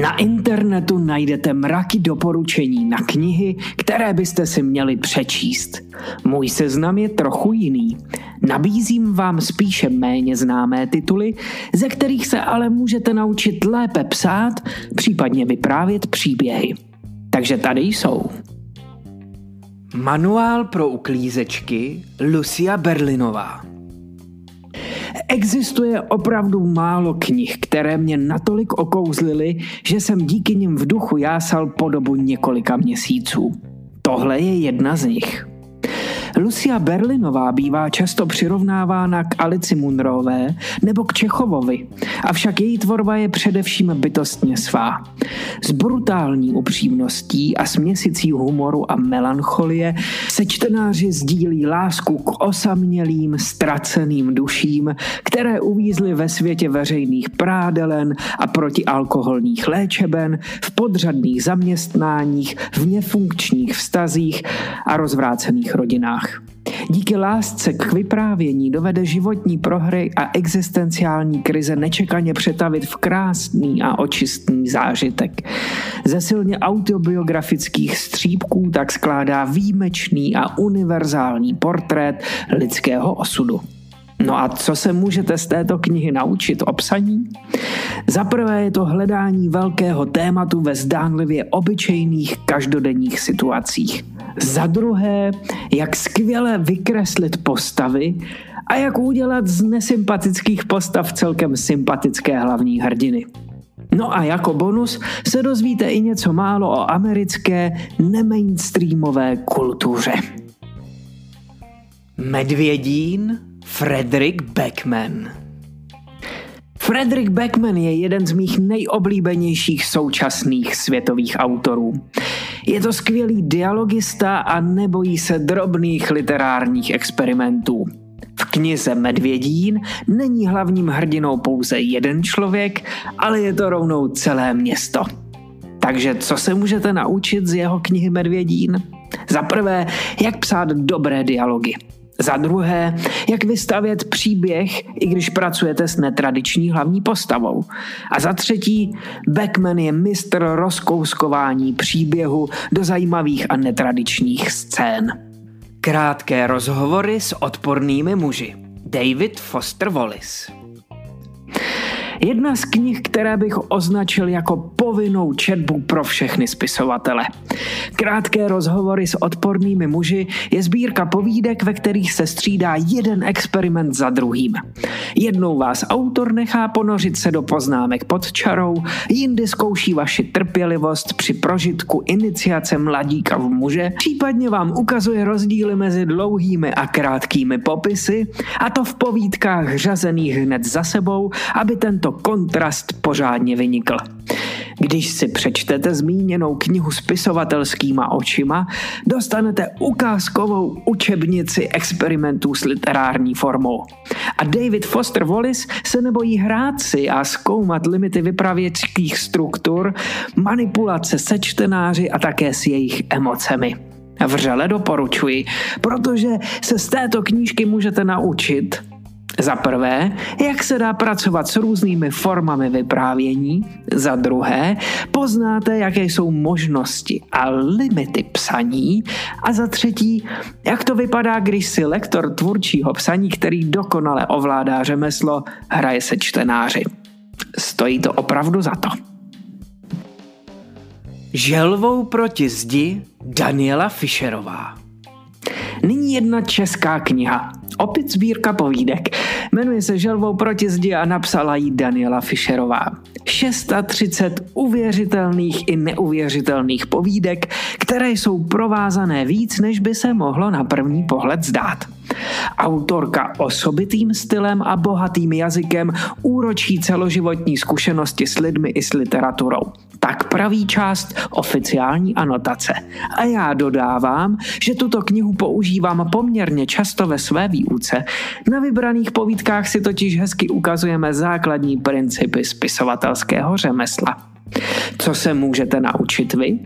Na internetu najdete mraky doporučení na knihy, které byste si měli přečíst. Můj seznam je trochu jiný. Nabízím vám spíše méně známé tituly, ze kterých se ale můžete naučit lépe psát, případně vyprávět příběhy. Takže tady jsou. Manuál pro uklízečky Lucia Berlinová Existuje opravdu málo knih, které mě natolik okouzlily, že jsem díky nim v duchu jásal po dobu několika měsíců. Tohle je jedna z nich. Lucia Berlinová bývá často přirovnávána k Alici Munrové nebo k Čechovovi, avšak její tvorba je především bytostně svá. S brutální upřímností a směsicí humoru a melancholie se čtenáři sdílí lásku k osamělým, ztraceným duším, které uvízly ve světě veřejných prádelen a protialkoholních léčeben, v podřadných zaměstnáních, v nefunkčních vztazích a rozvrácených rodinách. Díky lásce k vyprávění dovede životní prohry a existenciální krize nečekaně přetavit v krásný a očistný zážitek. Ze silně autobiografických střípků tak skládá výjimečný a univerzální portrét lidského osudu. No a co se můžete z této knihy naučit o psaní? Za prvé je to hledání velkého tématu ve zdánlivě obyčejných každodenních situacích. Za druhé, jak skvěle vykreslit postavy a jak udělat z nesympatických postav celkem sympatické hlavní hrdiny. No a jako bonus se dozvíte i něco málo o americké nemainstreamové kultuře. Medvědín Frederick Beckman Frederick Beckman je jeden z mých nejoblíbenějších současných světových autorů. Je to skvělý dialogista a nebojí se drobných literárních experimentů. V knize Medvědín není hlavním hrdinou pouze jeden člověk, ale je to rovnou celé město. Takže co se můžete naučit z jeho knihy Medvědín? Za prvé, jak psát dobré dialogy. Za druhé, jak vystavět příběh, i když pracujete s netradiční hlavní postavou. A za třetí, Beckman je mistr rozkouskování příběhu do zajímavých a netradičních scén. Krátké rozhovory s odpornými muži. David Foster Wallace Jedna z knih, které bych označil jako povinnou četbu pro všechny spisovatele. Krátké rozhovory s odpornými muži je sbírka povídek, ve kterých se střídá jeden experiment za druhým. Jednou vás autor nechá ponořit se do poznámek pod čarou, jindy zkouší vaši trpělivost při prožitku iniciace mladíka v muže, případně vám ukazuje rozdíly mezi dlouhými a krátkými popisy, a to v povídkách řazených hned za sebou, aby tento tento kontrast pořádně vynikl. Když si přečtete zmíněnou knihu spisovatelskýma očima, dostanete ukázkovou učebnici experimentů s literární formou. A David Foster Wallace se nebojí hrát si a zkoumat limity vypravěčských struktur, manipulace se čtenáři a také s jejich emocemi. Vřele doporučuji, protože se z této knížky můžete naučit, za prvé, jak se dá pracovat s různými formami vyprávění. Za druhé, poznáte, jaké jsou možnosti a limity psaní. A za třetí, jak to vypadá, když si lektor tvůrčího psaní, který dokonale ovládá řemeslo, hraje se čtenáři. Stojí to opravdu za to. Želvou proti zdi Daniela Fischerová. Nyní jedna česká kniha. Opět sbírka povídek. Jmenuje se Želvou proti zdi a napsala ji Daniela Fischerová. 630 uvěřitelných i neuvěřitelných povídek, které jsou provázané víc, než by se mohlo na první pohled zdát. Autorka osobitým stylem a bohatým jazykem úročí celoživotní zkušenosti s lidmi i s literaturou. Tak praví část oficiální anotace. A já dodávám, že tuto knihu používám poměrně často ve své výuce. Na vybraných povídkách si totiž hezky ukazujeme základní principy spisovatelského řemesla. Co se můžete naučit vy?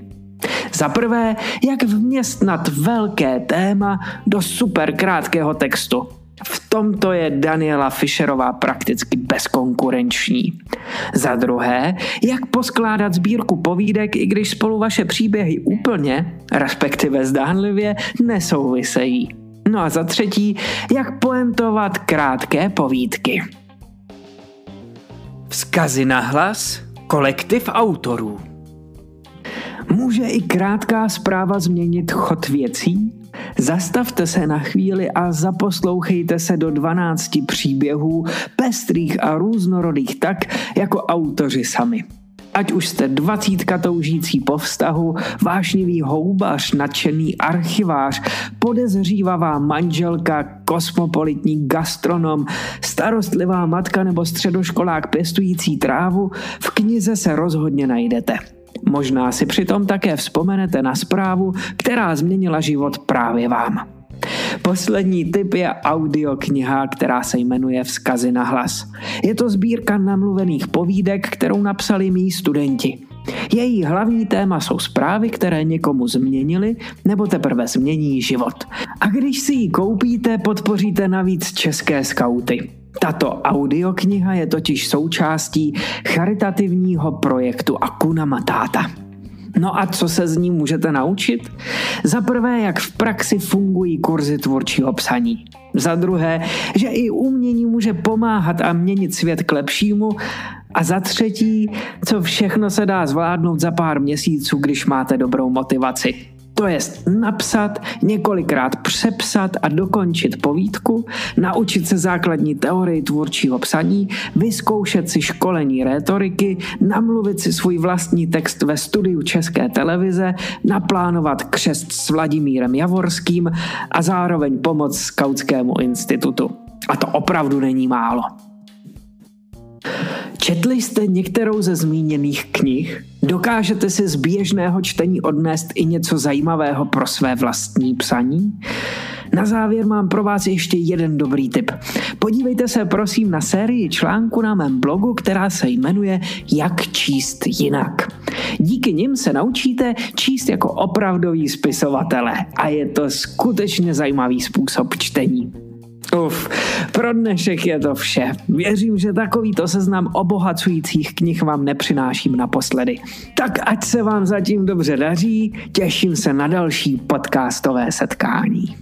Za prvé, jak vměstnat velké téma do super krátkého textu. V tomto je Daniela Fischerová prakticky bezkonkurenční. Za druhé, jak poskládat sbírku povídek, i když spolu vaše příběhy úplně, respektive zdánlivě, nesouvisejí. No a za třetí, jak poentovat krátké povídky. Vzkazy na hlas, kolektiv autorů. Může i krátká zpráva změnit chod věcí? Zastavte se na chvíli a zaposlouchejte se do 12 příběhů, pestrých a různorodých tak, jako autoři sami. Ať už jste dvacítka toužící po vztahu, vášnivý houbař, nadšený archivář, podezřívavá manželka, kosmopolitní gastronom, starostlivá matka nebo středoškolák pěstující trávu, v knize se rozhodně najdete. Možná si přitom také vzpomenete na zprávu, která změnila život právě vám. Poslední tip je audiokniha, která se jmenuje Vzkazy na hlas. Je to sbírka namluvených povídek, kterou napsali mý studenti. Její hlavní téma jsou zprávy, které někomu změnily nebo teprve změní život. A když si ji koupíte, podpoříte navíc české skauty. Tato audiokniha je totiž součástí charitativního projektu Akuna Matata. No a co se z ní můžete naučit? Za prvé, jak v praxi fungují kurzy tvůrčího psaní. Za druhé, že i umění může pomáhat a měnit svět k lepšímu. A za třetí, co všechno se dá zvládnout za pár měsíců, když máte dobrou motivaci. To je napsat, několikrát přepsat a dokončit povídku, naučit se základní teorii tvůrčího psaní, vyzkoušet si školení rétoriky, namluvit si svůj vlastní text ve studiu České televize, naplánovat křest s Vladimírem Javorským a zároveň pomoc Skautskému institutu. A to opravdu není málo. Četli jste některou ze zmíněných knih? Dokážete si z běžného čtení odnést i něco zajímavého pro své vlastní psaní? Na závěr mám pro vás ještě jeden dobrý tip. Podívejte se prosím na sérii článku na mém blogu, která se jmenuje Jak číst jinak. Díky nim se naučíte číst jako opravdoví spisovatelé a je to skutečně zajímavý způsob čtení. Uf, pro dnešek je to vše. Věřím, že takovýto seznam obohacujících knih vám nepřináším naposledy. Tak ať se vám zatím dobře daří, těším se na další podcastové setkání.